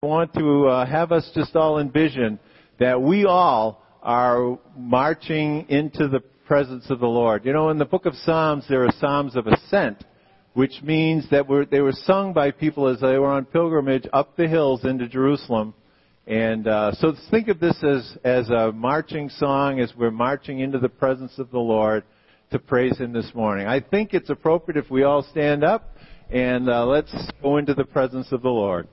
I want to uh, have us just all envision that we all are marching into the presence of the Lord. You know, in the book of Psalms, there are Psalms of ascent, which means that we're, they were sung by people as they were on pilgrimage up the hills into Jerusalem. And uh, so think of this as, as a marching song as we're marching into the presence of the Lord to praise Him this morning. I think it's appropriate if we all stand up and uh, let's go into the presence of the Lord.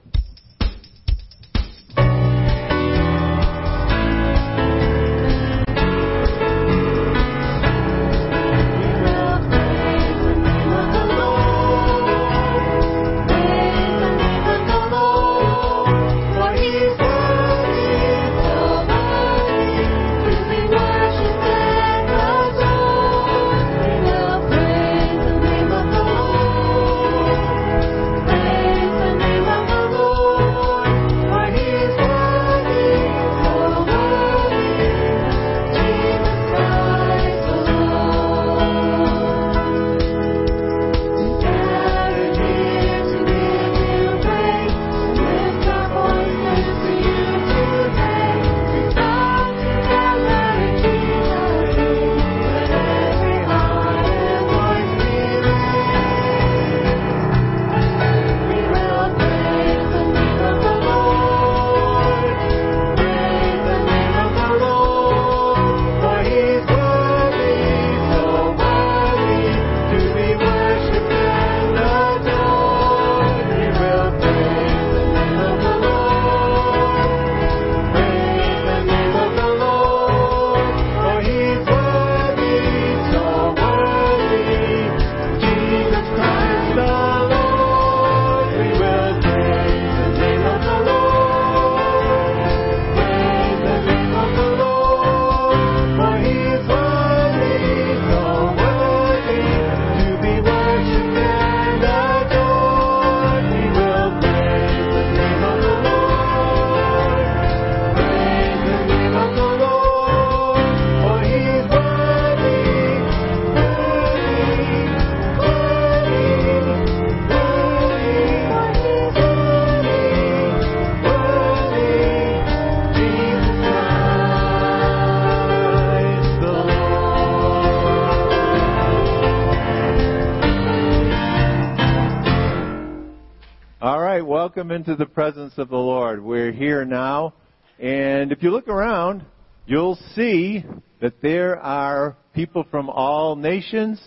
Welcome into the presence of the Lord. We're here now, and if you look around, you'll see that there are people from all nations,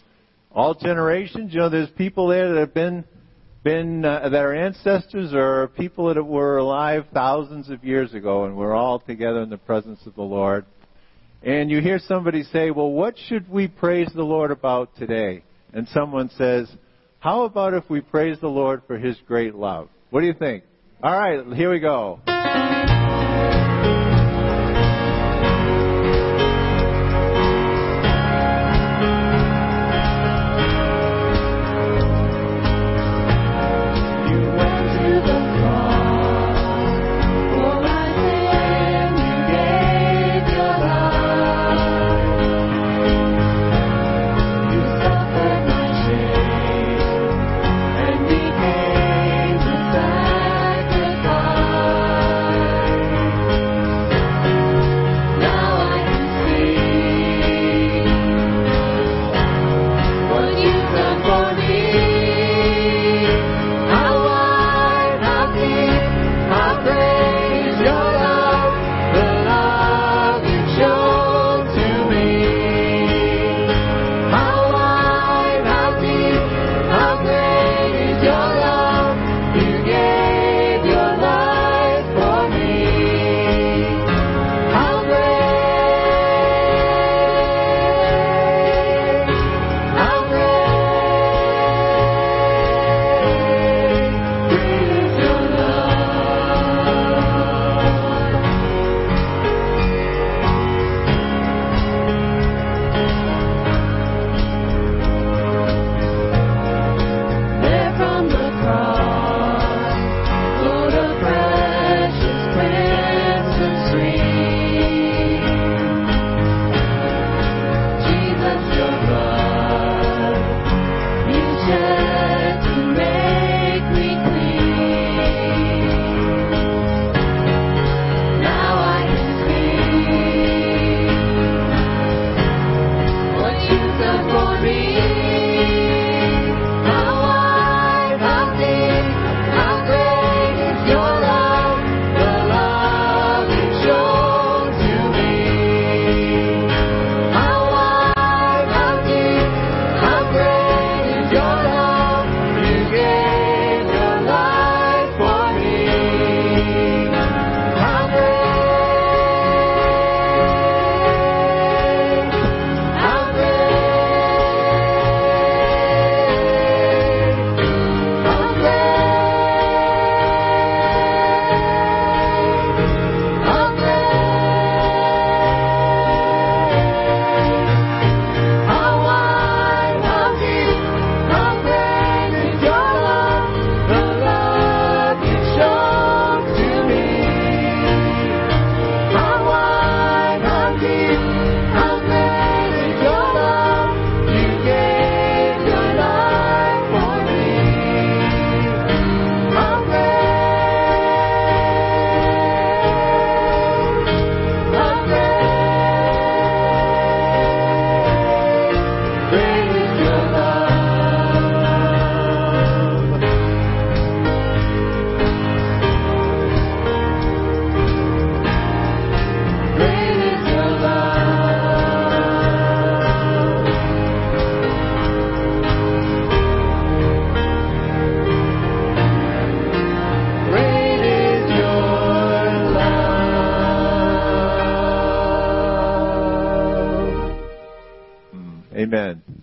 all generations. You know, there's people there that have been been uh, that are ancestors or people that were alive thousands of years ago, and we're all together in the presence of the Lord. And you hear somebody say, "Well, what should we praise the Lord about today?" And someone says, "How about if we praise the Lord for His great love?" What do you think? All right, here we go.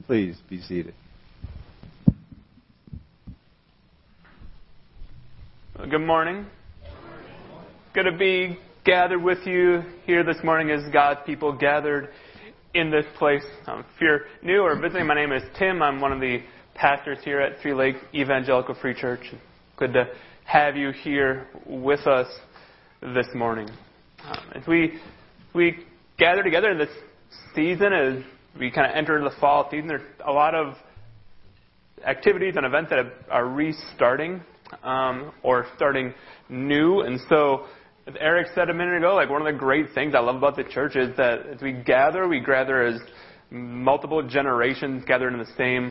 Please be seated. Good morning. Good to be gathered with you here this morning as God's people gathered in this place. Um, if you're new or visiting, my name is Tim. I'm one of the pastors here at Three Lake Evangelical Free Church. Good to have you here with us this morning. Um, as we we gather together in this season, as we kind of enter the fall season, there's a lot of activities and events that are restarting um, or starting new, and so as Eric said a minute ago, like one of the great things I love about the church is that as we gather, we gather as multiple generations gathered in the same